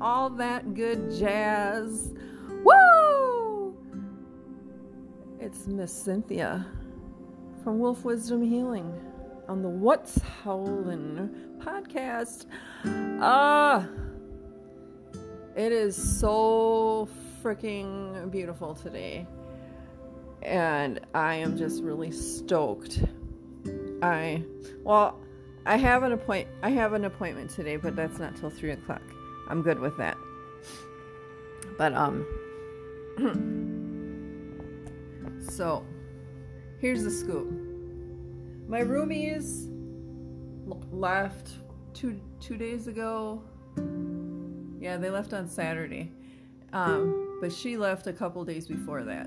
all that good jazz. Woo! It's Miss Cynthia from Wolf Wisdom Healing on the What's Howlin' podcast. Ah, uh, it is so freaking beautiful today, and I am just really stoked. I well, I have an appoint. I have an appointment today, but that's not till three o'clock. I'm good with that. But um, so here's the scoop. My roomies left two two days ago. Yeah, they left on Saturday. Um, but she left a couple days before that.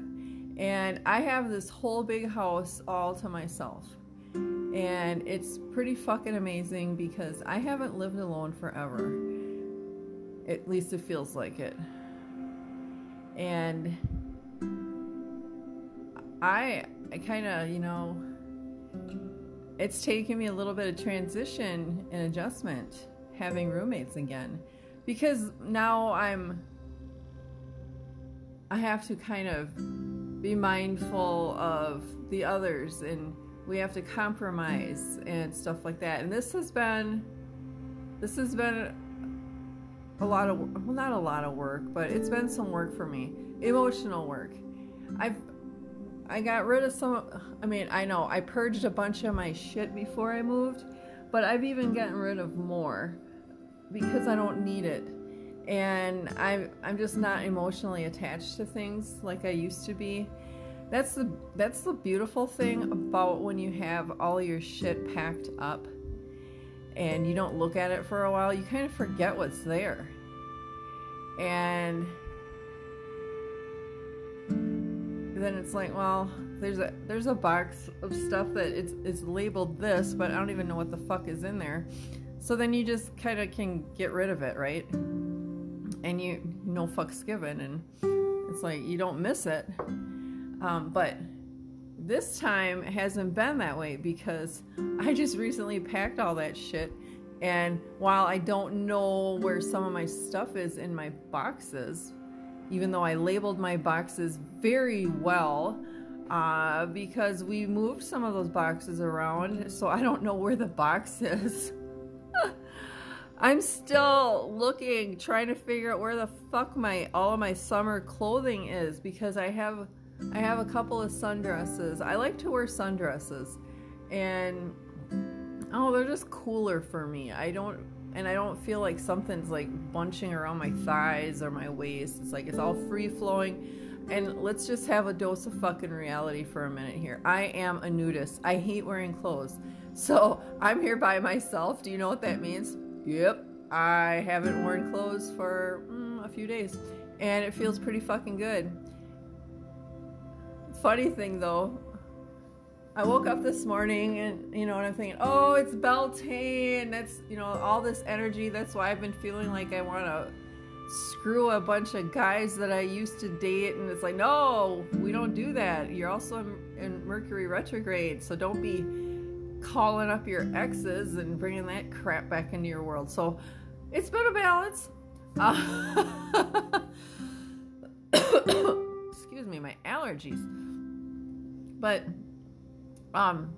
And I have this whole big house all to myself. And it's pretty fucking amazing because I haven't lived alone forever. At least it feels like it. And I I kind of, you know, it's taken me a little bit of transition and adjustment having roommates again because now I'm I have to kind of be mindful of the others and we have to compromise and stuff like that. And this has been this has been a lot of well not a lot of work, but it's been some work for me. Emotional work. I've I got rid of some I mean, I know I purged a bunch of my shit before I moved, but I've even gotten rid of more because I don't need it. And I'm I'm just not emotionally attached to things like I used to be that's the that's the beautiful thing about when you have all your shit packed up and you don't look at it for a while, you kind of forget what's there. And then it's like, well, there's a there's a box of stuff that it's it's labeled this, but I don't even know what the fuck is in there. So then you just kind of can get rid of it, right? And you no fucks given, and it's like you don't miss it. Um, but this time hasn't been that way because I just recently packed all that shit. And while I don't know where some of my stuff is in my boxes, even though I labeled my boxes very well, uh, because we moved some of those boxes around, so I don't know where the box is. I'm still looking, trying to figure out where the fuck my all of my summer clothing is because I have I have a couple of sundresses. I like to wear sundresses, and oh, they're just cooler for me. I don't, and I don't feel like something's like bunching around my thighs or my waist. It's like it's all free flowing. And let's just have a dose of fucking reality for a minute here. I am a nudist. I hate wearing clothes. So I'm here by myself. Do you know what that means? Yep. I haven't worn clothes for mm, a few days. And it feels pretty fucking good funny thing though, I woke up this morning and you know, and I'm thinking, oh, it's Beltane. That's you know, all this energy. That's why I've been feeling like I want to screw a bunch of guys that I used to date. And it's like, no, we don't do that. You're also in, Mercury retrograde, so don't be calling up your exes and bringing that crap back into your world. So it's been a balance. Uh, excuse me, my allergies. But um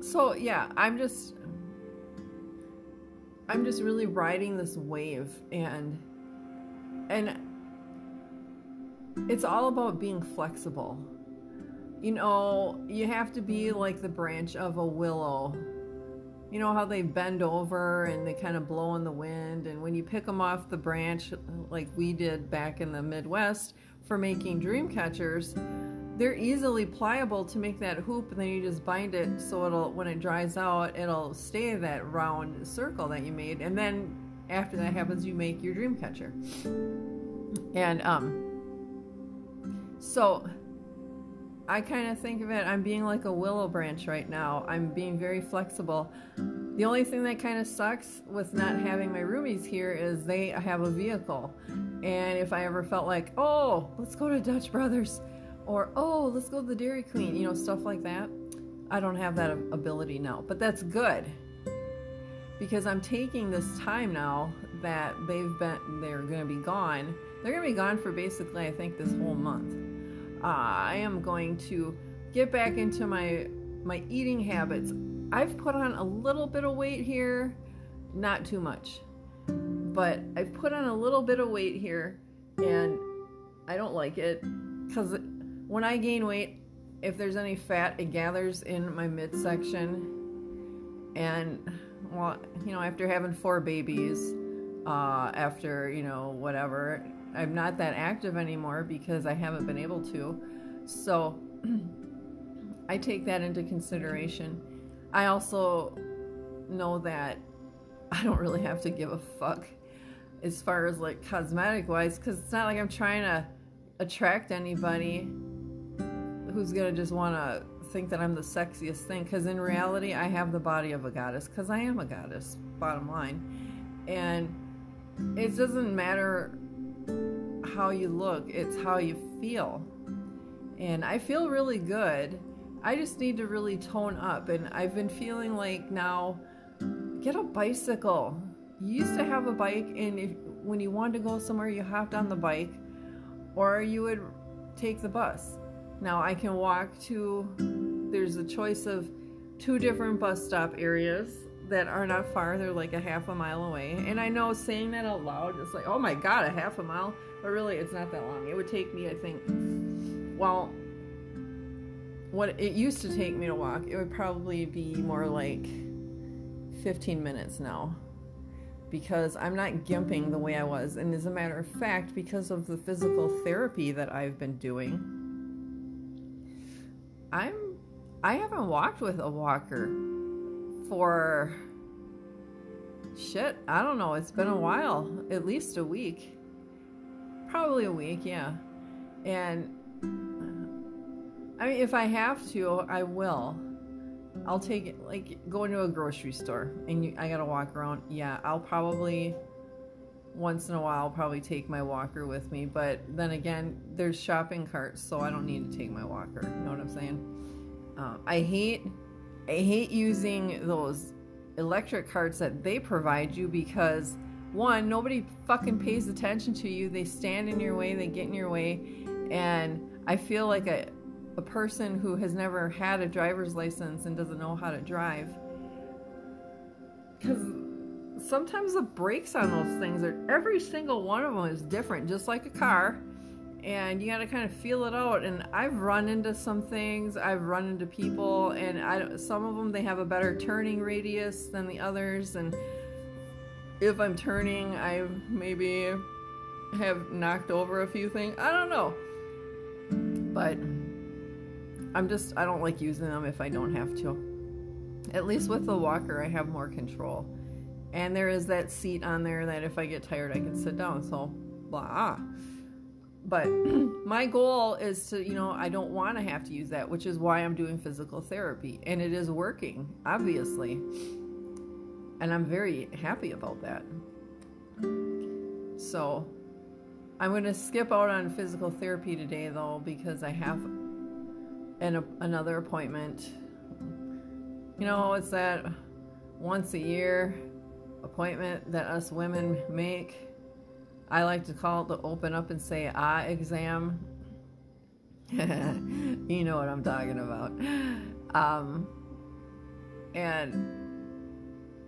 so yeah, I'm just I'm just really riding this wave and and it's all about being flexible. You know, you have to be like the branch of a willow. You know how they bend over and they kind of blow in the wind, and when you pick them off the branch, like we did back in the Midwest, for making dream catchers, they're easily pliable to make that hoop and then you just bind it so it'll when it dries out it'll stay that round circle that you made and then after that happens you make your dream catcher and um so i kind of think of it i'm being like a willow branch right now i'm being very flexible the only thing that kind of sucks with not having my roomies here is they have a vehicle. And if I ever felt like, oh, let's go to Dutch Brothers, or oh, let's go to the Dairy Queen, you know, stuff like that, I don't have that ability now. But that's good because I'm taking this time now that they've been they're going to be gone. They're going to be gone for basically I think this whole month. Uh, I am going to get back into my my eating habits. I've put on a little bit of weight here, not too much. But I've put on a little bit of weight here and I don't like it cuz when I gain weight, if there's any fat, it gathers in my midsection. And well, you know, after having four babies, uh, after, you know, whatever, I'm not that active anymore because I haven't been able to. So I take that into consideration. I also know that I don't really have to give a fuck as far as like cosmetic wise because it's not like I'm trying to attract anybody who's gonna just want to think that I'm the sexiest thing because in reality I have the body of a goddess because I am a goddess bottom line. And it doesn't matter how you look it's how you feel. And I feel really good. I just need to really tone up and I've been feeling like now get a bicycle you used to have a bike and if, when you wanted to go somewhere you hopped on the mm-hmm. bike or you would take the bus now I can walk to, there's a choice of two different bus stop areas that are not far. They're like a half a mile away. And I know saying that out loud, it's like, oh my God, a half a mile. But really, it's not that long. It would take me, I think, well, what it used to take me to walk, it would probably be more like 15 minutes now because I'm not gimping the way I was. And as a matter of fact, because of the physical therapy that I've been doing, I'm I haven't walked with a walker for shit, I don't know, it's been a while, at least a week. Probably a week, yeah. And I mean if I have to, I will. I'll take it like going to a grocery store and you, I got to walk around. Yeah, I'll probably once in a while probably take my walker with me but then again there's shopping carts so i don't need to take my walker you know what i'm saying uh, i hate i hate using those electric carts that they provide you because one nobody fucking pays attention to you they stand in your way they get in your way and i feel like a, a person who has never had a driver's license and doesn't know how to drive because sometimes the brakes on those things are every single one of them is different, just like a car. And you got to kind of feel it out. And I've run into some things. I've run into people, and I some of them they have a better turning radius than the others. And if I'm turning, I maybe have knocked over a few things. I don't know, but I'm just I don't like using them if I don't have to. At least with the walker, I have more control. And there is that seat on there that if I get tired, I can sit down. So, blah. But my goal is to, you know, I don't want to have to use that, which is why I'm doing physical therapy. And it is working, obviously. And I'm very happy about that. So, I'm going to skip out on physical therapy today, though, because I have an, another appointment. You know, it's that once a year appointment that us women make. I like to call it the open up and say eye exam. you know what I'm talking about. Um, and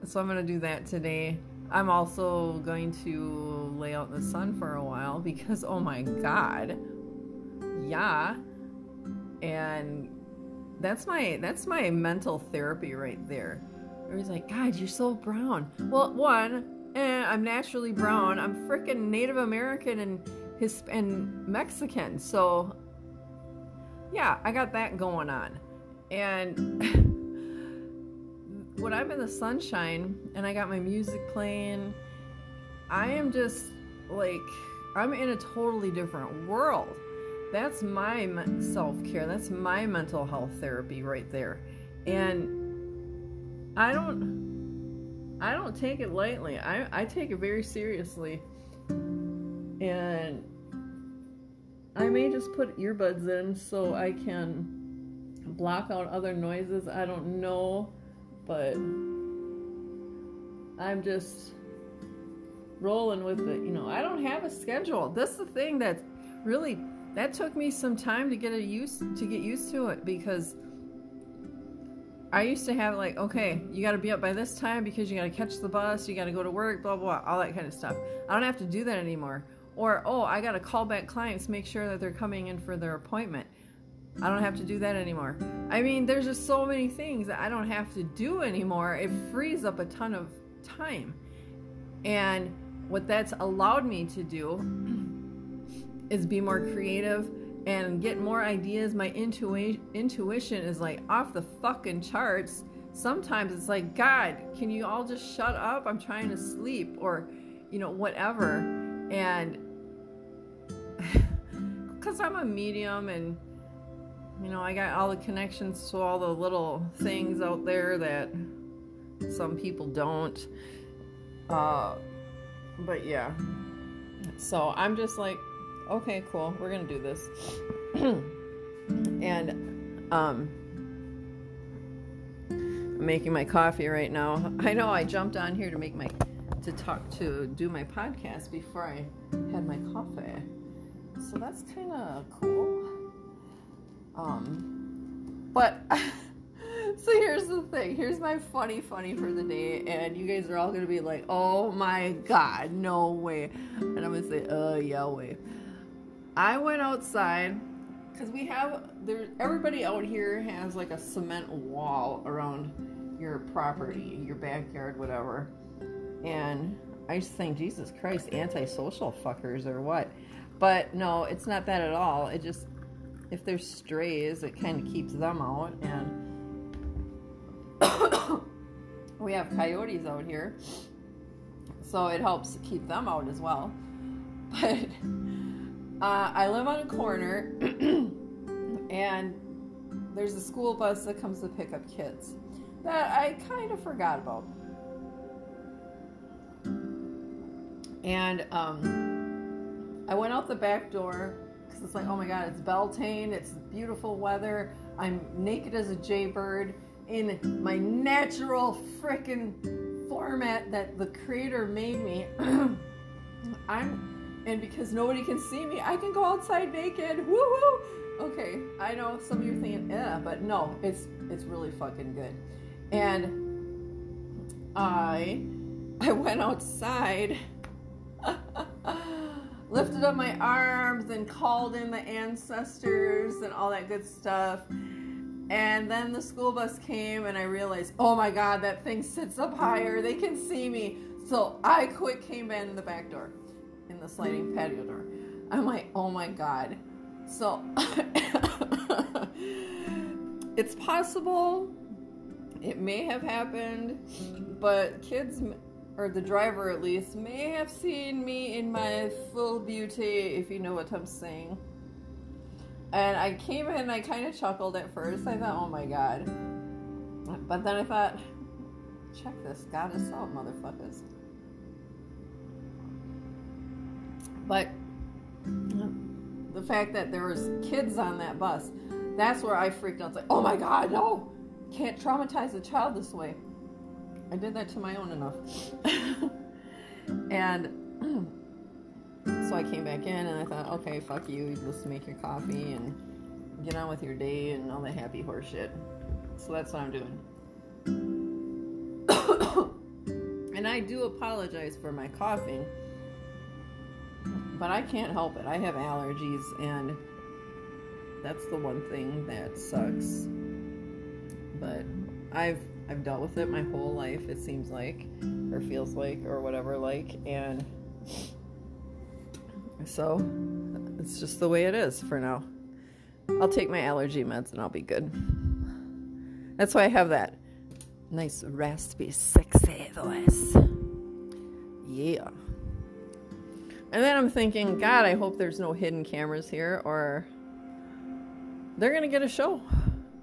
so I'm going to do that today. I'm also going to lay out in the sun for a while because, oh my God, yeah. And that's my that's my mental therapy right there He's like, God, you're so brown. Well, one, eh, I'm naturally brown. I'm freaking Native American and his and Mexican. So yeah, I got that going on. And when I'm in the sunshine and I got my music playing, I am just like I'm in a totally different world. That's my self care. That's my mental health therapy right there. And I don't I don't take it lightly. I, I take it very seriously. And I may just put earbuds in so I can block out other noises. I don't know, but I'm just rolling with it. You know, I don't have a schedule. That's the thing that's really that took me some time to get a used to get used to it because I used to have like, okay, you got to be up by this time because you got to catch the bus, you got to go to work, blah, blah blah, all that kind of stuff. I don't have to do that anymore. Or oh, I got to call back clients, make sure that they're coming in for their appointment. I don't have to do that anymore. I mean, there's just so many things that I don't have to do anymore. It frees up a ton of time. And what that's allowed me to do is be more creative and get more ideas. My intuition intuition is like off the fucking charts. Sometimes it's like, God, can you all just shut up? I'm trying to sleep or, you know, whatever. And because I'm a medium and you know, I got all the connections to all the little things out there that some people don't. Uh, but yeah. So I'm just like, okay, cool, we're gonna do this. and um, I'm making my coffee right now. I know I jumped on here to make my to talk to do my podcast before I had my coffee. So that's kind of cool. Um, but so here's the thing. Here's my funny, funny for the day, and you guys are all gonna be like, "Oh my god, no way!" And I'm gonna say, "Uh, yeah, way." I went outside because we have there. Everybody out here has like a cement wall around your property, your backyard, whatever. And I just think, Jesus Christ, antisocial fuckers or what? But no, it's not that at all. It just if there's strays, it kind of keeps them out. And we have coyotes out here, so it helps keep them out as well. But uh, I live on a corner, and there's a school bus that comes to pick up kids that I kind of forgot about. And um, I went out the back door because it's like, oh my god, it's Beltane, it's beautiful weather. I'm naked as a jaybird in my natural freaking format that the creator made me. I'm, and because nobody can see me, I can go outside naked. Woo hoo! Okay, I know some of you are thinking, eh, but no, it's it's really fucking good. And I I went outside lifted up my arms and called in the ancestors and all that good stuff. And then the school bus came, and I realized, oh my God, that thing sits up higher. They can see me. So I quick came in the back door, in the sliding patio door. I'm like, oh my God. So it's possible. It may have happened, but kids or the driver at least, may have seen me in my full beauty, if you know what I'm saying. And I came in, and I kind of chuckled at first. I thought, oh my god. But then I thought, check this goddess out, motherfuckers. But the fact that there was kids on that bus, that's where I freaked out. It's like, oh my god, no! Can't traumatize a child this way. I did that to my own enough. and so I came back in and I thought, okay, fuck you, let's make your coffee and get on with your day and all that happy horse shit. So that's what I'm doing. and I do apologize for my coughing, but I can't help it. I have allergies, and that's the one thing that sucks. But I've I've dealt with it my whole life, it seems like, or feels like, or whatever, like, and so it's just the way it is for now. I'll take my allergy meds and I'll be good. That's why I have that nice, raspy, sexy voice. Yeah. And then I'm thinking, God, I hope there's no hidden cameras here, or they're going to get a show.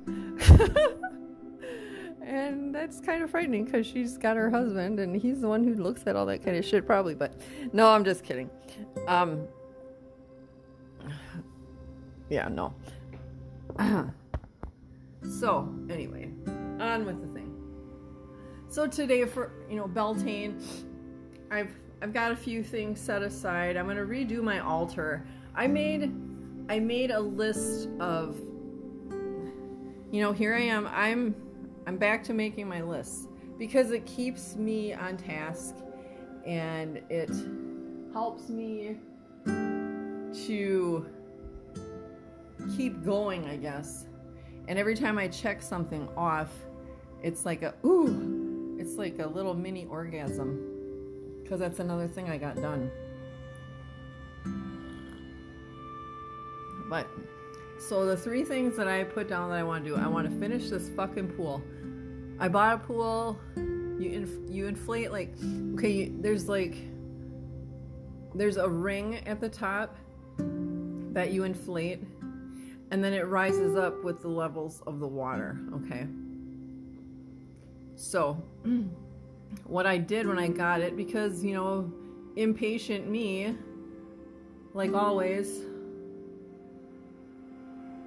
and that's kind of frightening because she's got her husband and he's the one who looks at all that kind of shit probably but no i'm just kidding. Um yeah no. So anyway on with the thing. So today for you know Beltane, I've I've got a few things set aside. I'm gonna redo my altar. I made I made a list of you know here I am. I'm I'm back to making my lists because it keeps me on task and it helps me to keep going, I guess. And every time I check something off, it's like a ooh, it's like a little mini orgasm. Because that's another thing I got done. But, so the three things that I put down that I want to do I want to finish this fucking pool. I bought a pool. You inf- you inflate like okay. You, there's like there's a ring at the top that you inflate, and then it rises up with the levels of the water. Okay. So, what I did when I got it, because you know, impatient me, like always,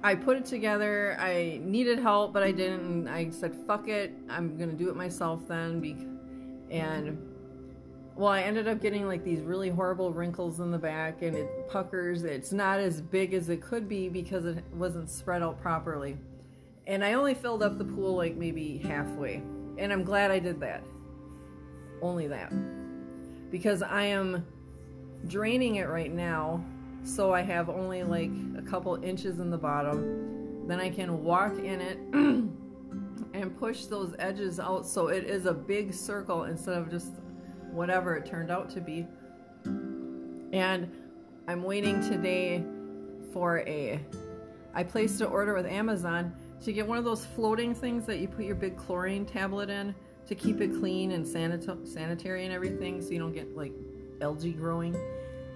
I put it together. I needed help, but I didn't. And I said, "Fuck it, I'm gonna do it myself then." And well, I ended up getting like these really horrible wrinkles in the back, and it puckers. It's not as big as it could be because it wasn't spread out properly. And I only filled up the pool like maybe halfway, and I'm glad I did that. Only that, because I am draining it right now so I have only like a couple inches in the bottom. Then I can walk in it and push those edges out so it is a big circle instead of just whatever it turned out to be. And I'm waiting today for a. I placed an order with Amazon to get one of those floating things that you put your big chlorine tablet in to keep it clean and sanit- sanitary and everything so you don't get like algae growing.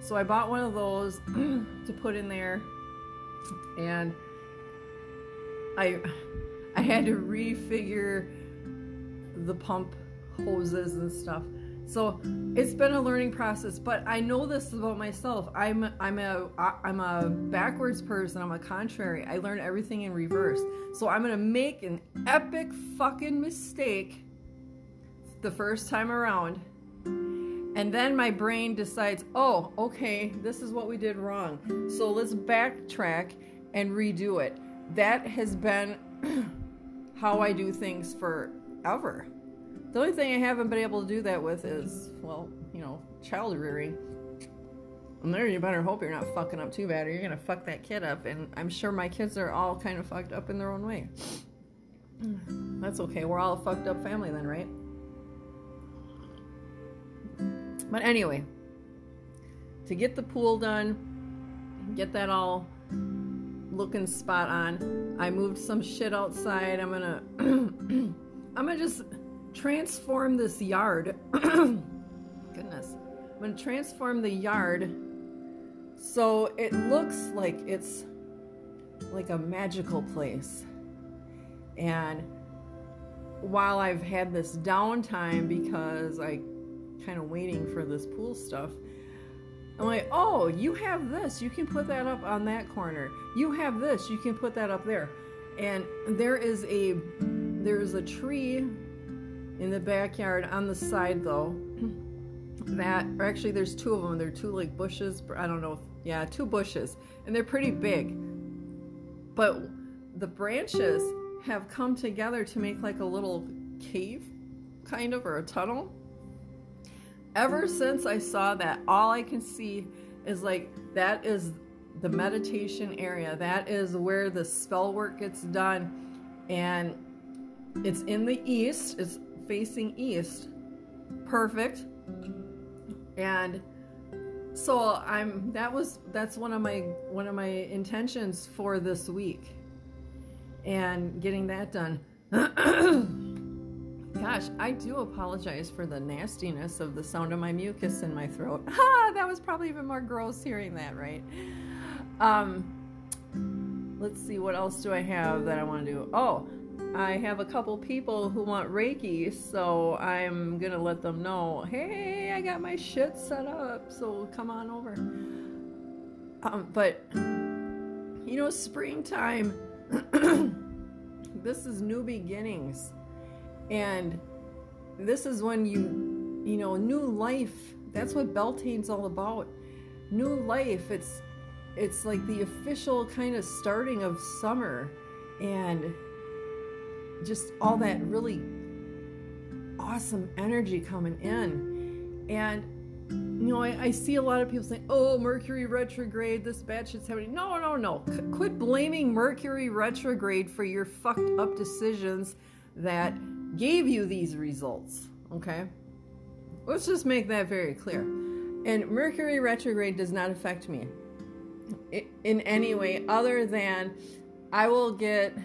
So I bought one of those to put in there and I I had to refigure the pump hoses and stuff. So it's been a learning process, but I know this about myself. I'm I'm a I'm a backwards person. I'm a contrary. I learn everything in reverse. So I'm gonna make an epic fucking mistake the first time around and then my brain decides, oh, okay, this is what we did wrong. So let's backtrack and redo it. That has been how I do things forever. The only thing I haven't been able to do that with is, well, you know, child rearing. And there, you better hope you're not fucking up too bad, or you're gonna fuck that kid up. And I'm sure my kids are all kind of fucked up in their own way. That's okay. We're all a fucked up family then, right? But anyway, to get the pool done, get that all looking spot on, I moved some shit outside. I'm gonna, I'm gonna just transform this yard. Goodness, I'm gonna transform the yard so it looks like it's like a magical place. And while I've had this downtime because I kind of waiting for this pool stuff. I'm like, oh, you have this. You can put that up on that corner. You have this. You can put that up there. And there is a there's a tree in the backyard on the side though. That or actually there's two of them. They're two like bushes. I don't know. If, yeah, two bushes, and they're pretty big. But the branches have come together to make like a little cave, kind of, or a tunnel ever since I saw that, all I can see is like that is the meditation area. That is where the spell work gets done. And it's in the east, it's facing east. Perfect. And so I'm that was that's one of my one of my intentions for this week. And getting that done. Gosh, I do apologize for the nastiness of the sound of my mucus in my throat. Ha! That was probably even more gross hearing that, right? Um, let's see, what else do I have that I want to do? Oh, I have a couple people who want Reiki, so I'm gonna let them know hey, I got my shit set up, so come on over. Um, but, you know, springtime, this is new beginnings and this is when you, you know, new life. That's what Beltane's all about. New life. It's it's like the official kind of starting of summer and just all that really awesome energy coming in. And you know, I, I, see a lot of people saying, "Oh, Mercury retrograde, this bad shit's happening." No, no, no. C- quit blaming Mercury retrograde for your fucked up decisions that gave you these results. Okay, let's just make that very clear. And Mercury retrograde does not affect me in any way other than I will get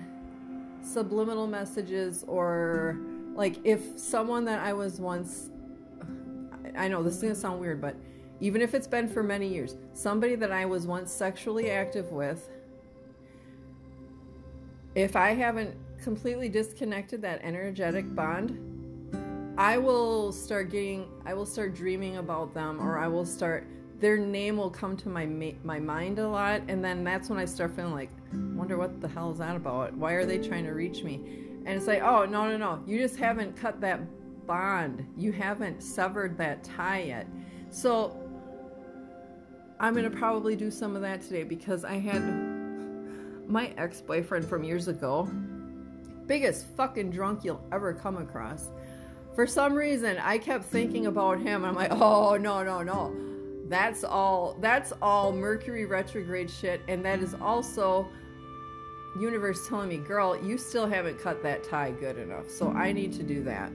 subliminal messages or like if someone that I was once I know this is gonna sound weird, but even if it's been for many years, somebody that I was once sexually active with, if I haven't completely disconnected that energetic bond, I will start getting, I will start dreaming about them, or I will start, their name will come to my my mind a lot, and then that's when I start feeling like, wonder what the hell is that about? Why are they trying to reach me? And it's like, oh no no no, you just haven't cut that bond. You haven't severed that tie yet. So I'm going to probably do some of that today because I had my ex boyfriend from years ago, biggest fucking drunk you'll ever come across. For some reason, I kept thinking about him. I'm like, oh, no, no, no. That's all, that's all Mercury retrograde shit. And that is also universe telling me, girl, you still haven't cut that tie good enough. So I need to do that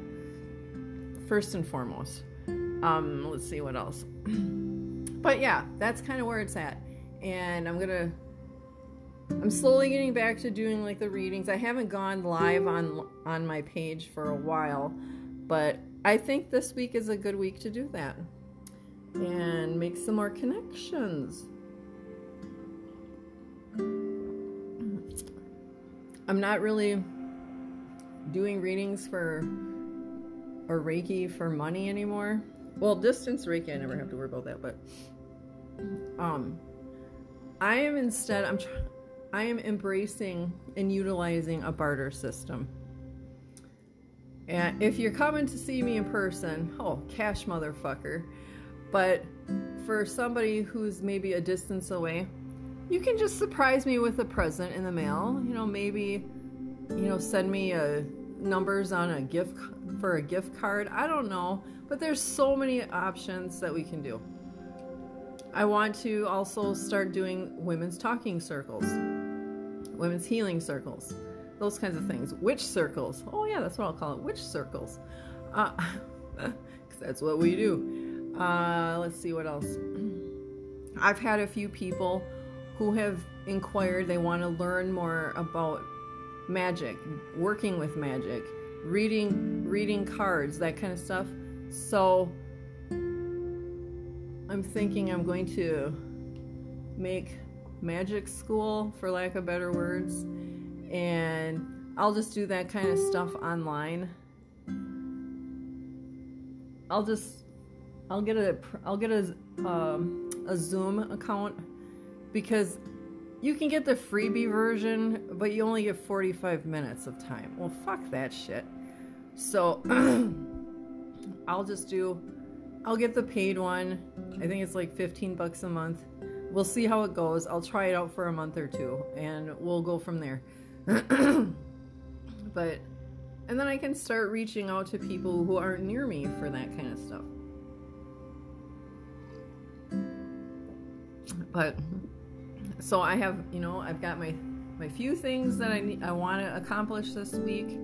first and foremost. Um, let's see what else. but yeah, that's kind of where it's at. And I'm gonna I'm slowly getting back to doing like the readings. I haven't gone live on on my page for a while, but I think this week is a good week to do that and make some more connections. I'm not really doing readings for or Reiki for money anymore. Well, distance Reiki, I never have to worry about that, but um I am instead I'm trying I am embracing and utilizing a barter system. And if you're coming to see me in person, oh, cash motherfucker. But for somebody who's maybe a distance away, you can just surprise me with a present in the mail. You know, maybe, you know, send me a numbers on a gift for a gift card. I don't know, but there's so many options that we can do. I want to also start doing women's talking circles, women's healing circles, those kinds of things. Witch circles. Oh yeah, that's what I'll call it. Witch circles. Uh, that's what we do. Uh, let's see what else. I've had a few people who have inquired they want to learn more about magic, working with magic, reading reading cards, that kind of stuff. So I'm thinking I'm going to make magic school for lack of better words and I'll just do that kind of stuff online. I'll just I'll get a I'll get a um, a Zoom account because you can get the freebie version, but you only get 45 minutes of time. Well, fuck that shit. So I'll just do I'll get the paid one. I think it's like 15 bucks a month. We'll see how it goes. I'll try it out for a month or two and we'll go from there. but and then I can start reaching out to people who aren't near me for that kind of stuff. But so I have, you know, I've got my my few things that I need, I want to accomplish this week,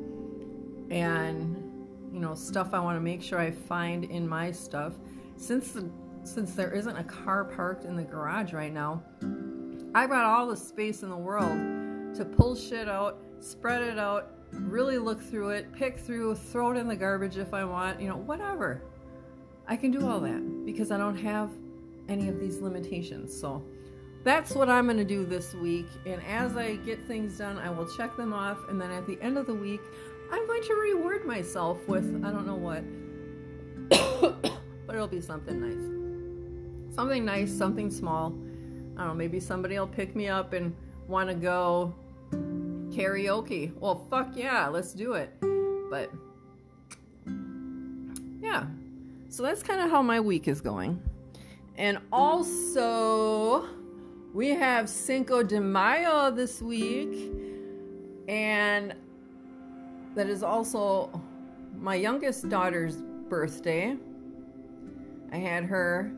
and you know, stuff I want to make sure I find in my stuff. Since the since there isn't a car parked in the garage right now, I've got all the space in the world to pull shit out, spread it out, really look through it, pick through, throw it in the garbage if I want, you know, whatever. I can do all that because I don't have any of these limitations. So that's what I'm going to do this week. And as I get things done, I will check them off. And then at the end of the week, I'm going to reward myself with I don't know what, but it'll be something nice. Something nice, something small. I don't know, maybe somebody will pick me up and want to go karaoke. Well, fuck yeah, let's do it. But yeah. So that's kind of how my week is going. And also, we have Cinco de Mayo this week. And that is also my youngest daughter's birthday. I had her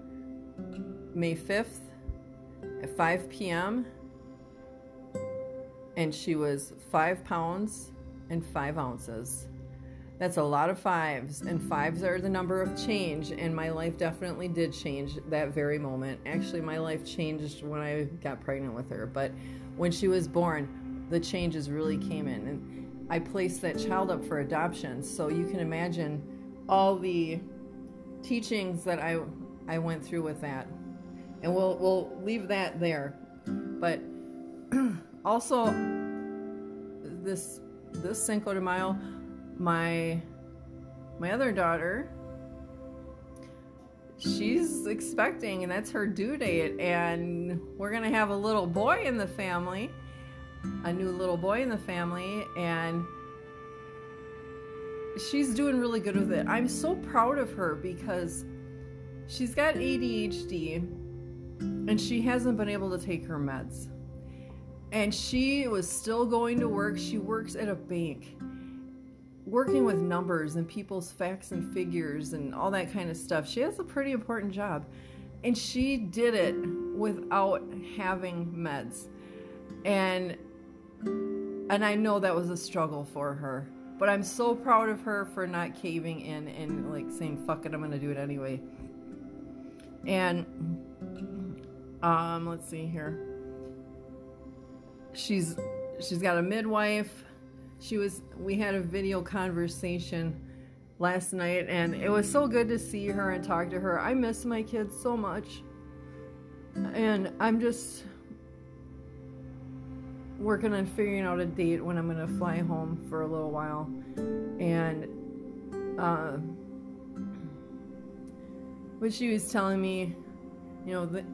May 5th at 5 p.m. And she was five pounds and five ounces. That's a lot of fives, and fives are the number of change, and my life definitely did change that very moment. Actually, my life changed when I got pregnant with her, but when she was born, the changes really came in. And I placed that child up for adoption, so you can imagine all the teachings that I I went through with that. And we'll we'll leave that there. But also this this Cinco de Mayo my my other daughter she's expecting and that's her due date and we're to have a little boy in the family a new little boy in the family and she's doing really good with it i'm so proud of her because she's got adhd and she hasn't been able to take her meds and she was still going to work she works at a bank working with numbers and people's facts and figures and all that kind of stuff. She has a pretty important job. And she did it without having meds. And and I know that was a struggle for her. But I'm so proud of her for not caving in and like saying fuck it, I'm to do it anyway. And um let's see here. She's she's got a midwife she was we had a video conversation last night and it was so good to see her and talk to her. I miss my kids so much. And I'm just working on figuring out a date when I'm going to fly home for a little while. And uh but she was telling me, you know, that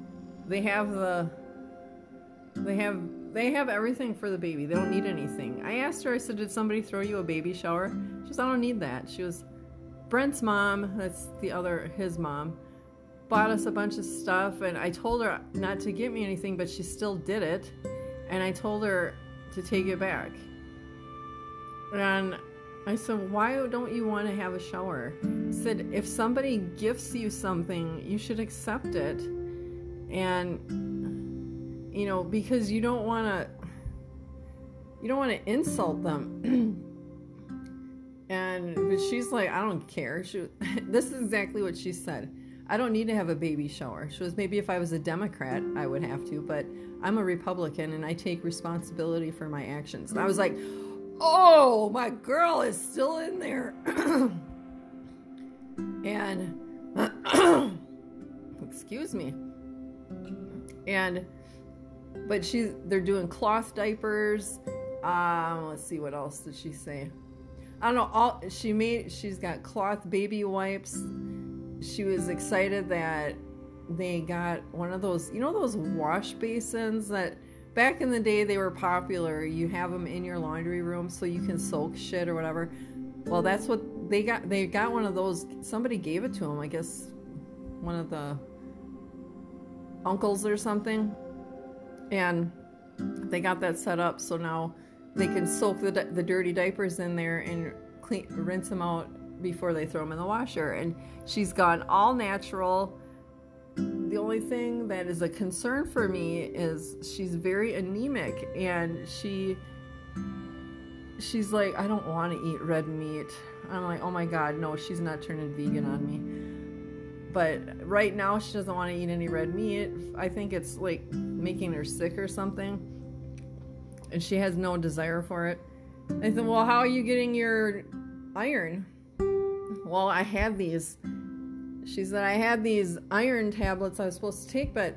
they have the they have they have everything for the baby. They don't need anything. I asked her, I said, Did somebody throw you a baby shower? She said, I don't need that. She was Brent's mom, that's the other, his mom, bought us a bunch of stuff. And I told her not to get me anything, but she still did it. And I told her to take it back. And I said, Why don't you want to have a shower? I said, If somebody gifts you something, you should accept it. And you know, because you don't want to you don't want to insult them. and but she's like, I don't care. She this is exactly what she said. I don't need to have a baby shower. She was maybe if I was a Democrat, I would have to, but I'm a Republican and I take responsibility for my actions. And I was like, "Oh, my girl is still in there." and excuse me. And but she's they're doing cloth diapers. Um, let's see what else did she say. I don't know. All she made, she's got cloth baby wipes. She was excited that they got one of those, you know, those wash basins that back in the day they were popular. You have them in your laundry room so you can soak shit or whatever. Well, that's what they got. They got one of those. Somebody gave it to them. I guess one of the uncles or something and they got that set up so now they can soak the, the dirty diapers in there and clean, rinse them out before they throw them in the washer. And she's gone all natural. The only thing that is a concern for me is she's very anemic and she she's like, I don't want to eat red meat. I'm like, oh my god, no, she's not turning vegan on me but right now she doesn't want to eat any red meat. I think it's like making her sick or something. And she has no desire for it. I said, Well, how are you getting your iron? Well, I have these. She said, I had these iron tablets I was supposed to take, but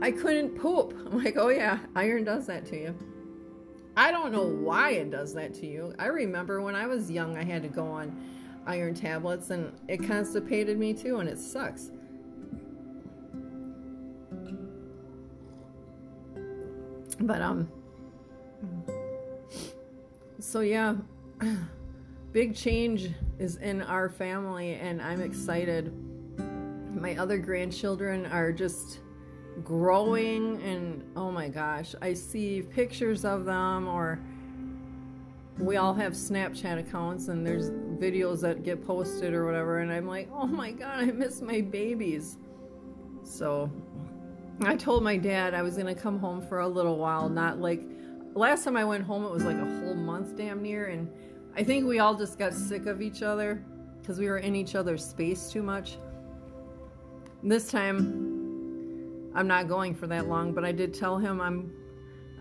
I couldn't poop. I'm like, Oh, yeah, iron does that to you. I don't know why it does that to you. I remember when I was young, I had to go on iron tablets and it constipated me too and it sucks. But um so yeah, big change is in our family, and I'm excited. My other grandchildren are just growing, and oh my gosh, I see pictures of them, or we all have Snapchat accounts, and there's videos that get posted or whatever, and I'm like, oh my god, I miss my babies. So I told my dad I was gonna come home for a little while, not like last time I went home, it was like a whole month damn near, and I think we all just got sick of each other because we were in each other's space too much. This time, I'm not going for that long, but I did tell him I'm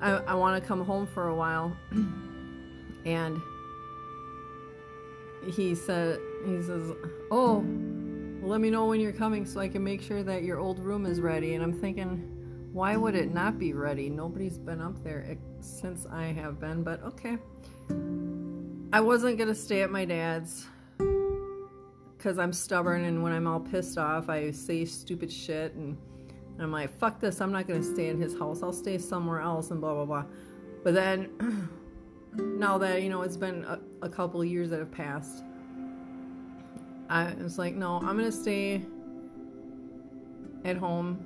I, I want to come home for a while, and he said he says, "Oh, let me know when you're coming so I can make sure that your old room is ready." And I'm thinking, why would it not be ready? Nobody's been up there since I have been, but okay. I wasn't gonna stay at my dad's because I'm stubborn and when I'm all pissed off, I say stupid shit and I'm like, fuck this, I'm not gonna stay in his house. I'll stay somewhere else and blah blah blah. But then now that you know it's been a, a couple years that have passed, I was like, no, I'm gonna stay at home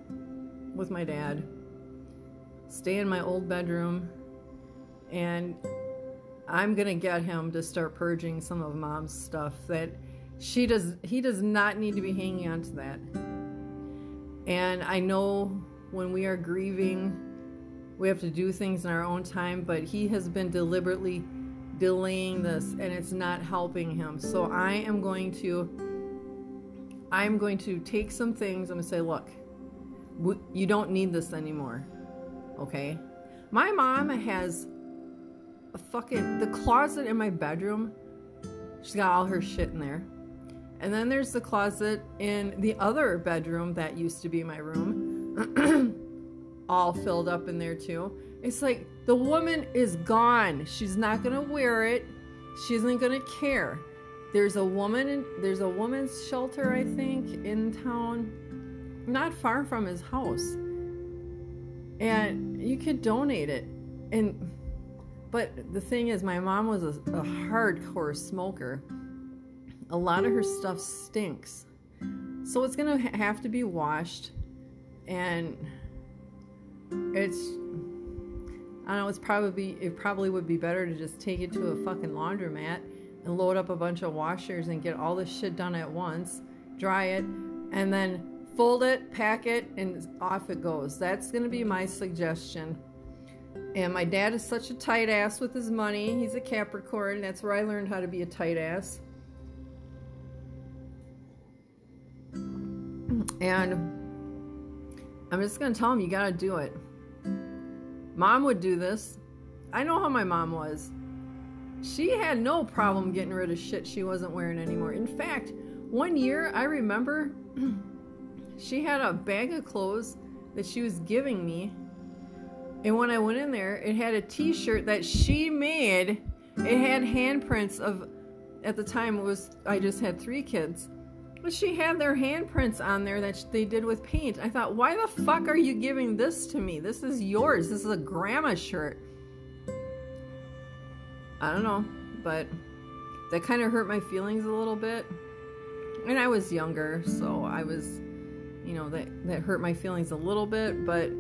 with my dad, stay in my old bedroom, and I'm gonna get him to start purging some of mom's stuff that she does he does not need to be hanging on to that. And I know when we are grieving, we have to do things in our own time, but he has been deliberately delaying this and it's not helping him. So I am going to I'm going to take some things. I'm going to say, look, you don't need this anymore. Okay? My mom has a fucking the closet in my bedroom. She's got all her shit in there. And then there's the closet in the other bedroom that used to be my room. all filled up in there too. It's like the woman is gone. She's not to wear it. She isn't to care. There's a woman there's a woman's shelter I think in town not far from his house. And you could donate it. And but the thing is my mom was a, a hardcore smoker. A lot of her stuff stinks. So it's to have to be washed and it's I know, it's probably it probably would be better to just take it to a fucking laundromat and load up a bunch of washers and get all this shit done at once, dry it, and then fold it, pack it, and off it goes. That's to be my suggestion. And my dad is such a tight ass with his money. He's a Capricorn. That's where I learned how to be a tight ass. And I'm just going to tell him you got to do it. Mom would do this. I know how my mom was. She had no problem getting rid of shit she wasn't wearing anymore. In fact, one year I remember she had a bag of clothes that she was giving me. And when I went in there, it had a t shirt that she made. It had handprints of, at the time, it was, I just had three kids. But she had their handprints on there that they did with paint. I thought, why the fuck are you giving this to me? This is yours. This is a grandma shirt. I don't know, but that kind of hurt my feelings a little bit. And I was younger, so I was you know that that hurt my feelings a little bit but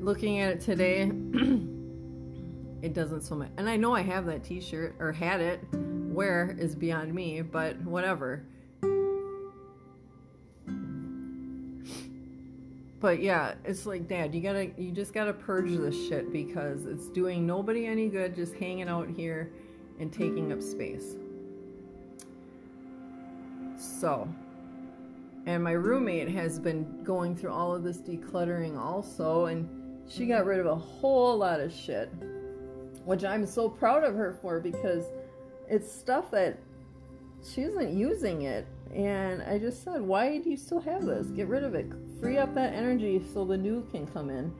looking at it today it doesn't so much and i know i have that t-shirt or had it where is beyond me but whatever but yeah it's like dad you gotta you just gotta purge this shit because it's doing nobody any good just hanging out here and taking up space so and my roommate has been going through all of this decluttering also, and she got rid of a whole lot of shit, which I'm so proud of her for because it's stuff that she isn't using it. And I just said, why do you still have this? Get rid of it. Free up that energy so the new can come in.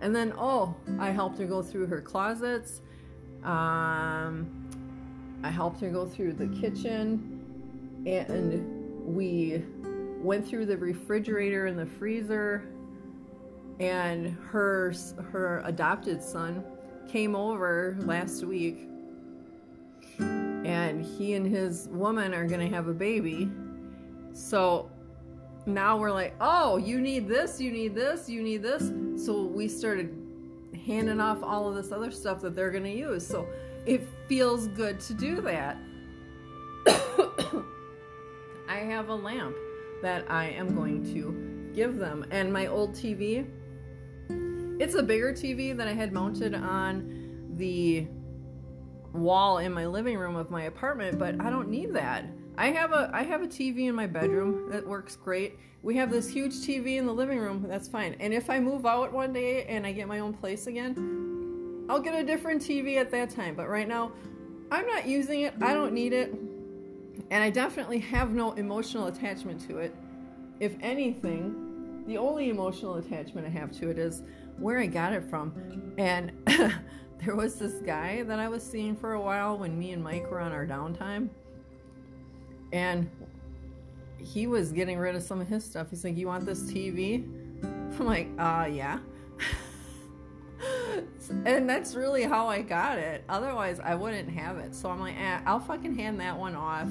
And then, oh, I helped her go through her closets. Um, I helped her go through the kitchen. And we went through the refrigerator and the freezer and her her adopted son came over last week and he and his woman are going to have a baby. So now we're like, oh, you need this, you need this, you need this. So we started handing off all of this other stuff that they're going to use. So it feels good to do that. I have a lamp that I am going to give them. And my old TV, it's a bigger TV that I had mounted on the wall in my living room of my apartment, but I don't need that. I have a I have a TV in my bedroom that works great. We have this huge TV in the living room. That's fine. And if I move out one day and I get my own place again, I'll get a different TV at that time. But right now, I'm not using it. I don't need it. And I definitely have no emotional attachment to it. If anything, the only emotional attachment I have to it is where I got it from. And there was this guy that I was seeing for a while when me and Mike were on our downtime and he was getting rid of some of his stuff. He's like, "You want this TV?" I'm like, "Uh, yeah." and that's really how I got it. Otherwise, I wouldn't have it. So I'm like, eh, I'll fucking hand that one off.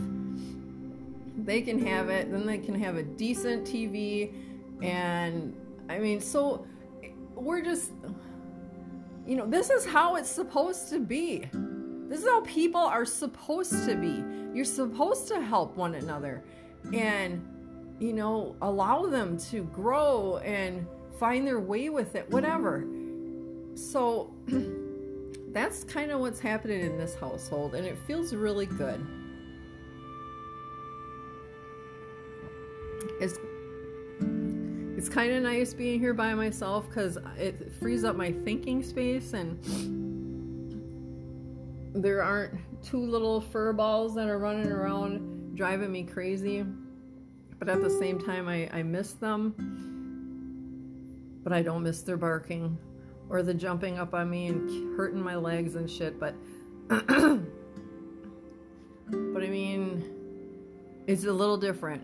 They can have it. Then they can have a decent TV. And I mean, so we're just, you know, this is how it's supposed to be. This is how people are supposed to be. You're supposed to help one another and, you know, allow them to grow and find their way with it, whatever. So that's kind of what's happening in this household, and it feels really good. It's it's kind of nice being here by myself because it frees up my thinking space and there aren't two little fur balls that are running around driving me crazy. But at the same time, I, I miss them. But I don't miss their barking or the jumping up on me and hurting my legs and shit. But, but I mean, it's a little different.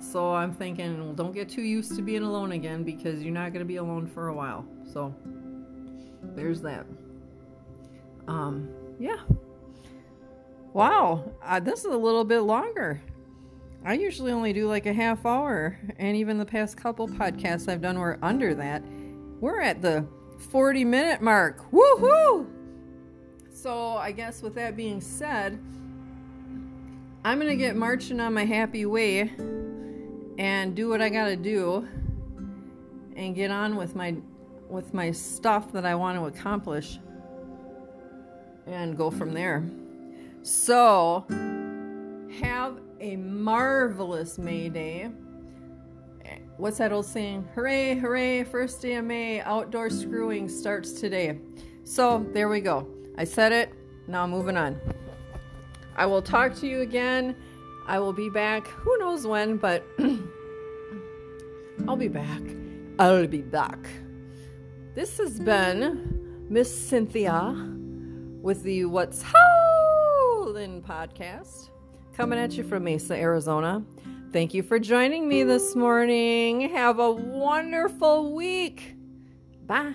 So I'm thinking, well, don't get too used to being alone again because you're not going to be alone for a while. So there's that. Um, yeah. Wow, uh, this is a little bit longer. I usually only do like a half hour, and even the past couple podcasts I've done were under that. We're at the 40 minute mark. Woohoo! So, I guess with that being said, I'm going to get marching on my happy way and do what I got to do and get on with my with my stuff that I want to accomplish and go from there. So, have a marvelous May Day. What's that old saying? Hooray, hooray, first day of May, outdoor screwing starts today. So, there we go. I said it, now moving on. I will talk to you again. I will be back, who knows when, but I'll be back. I'll be back. This has been Miss Cynthia with the What's Podcast coming at you from Mesa, Arizona. Thank you for joining me this morning. Have a wonderful week. Bye.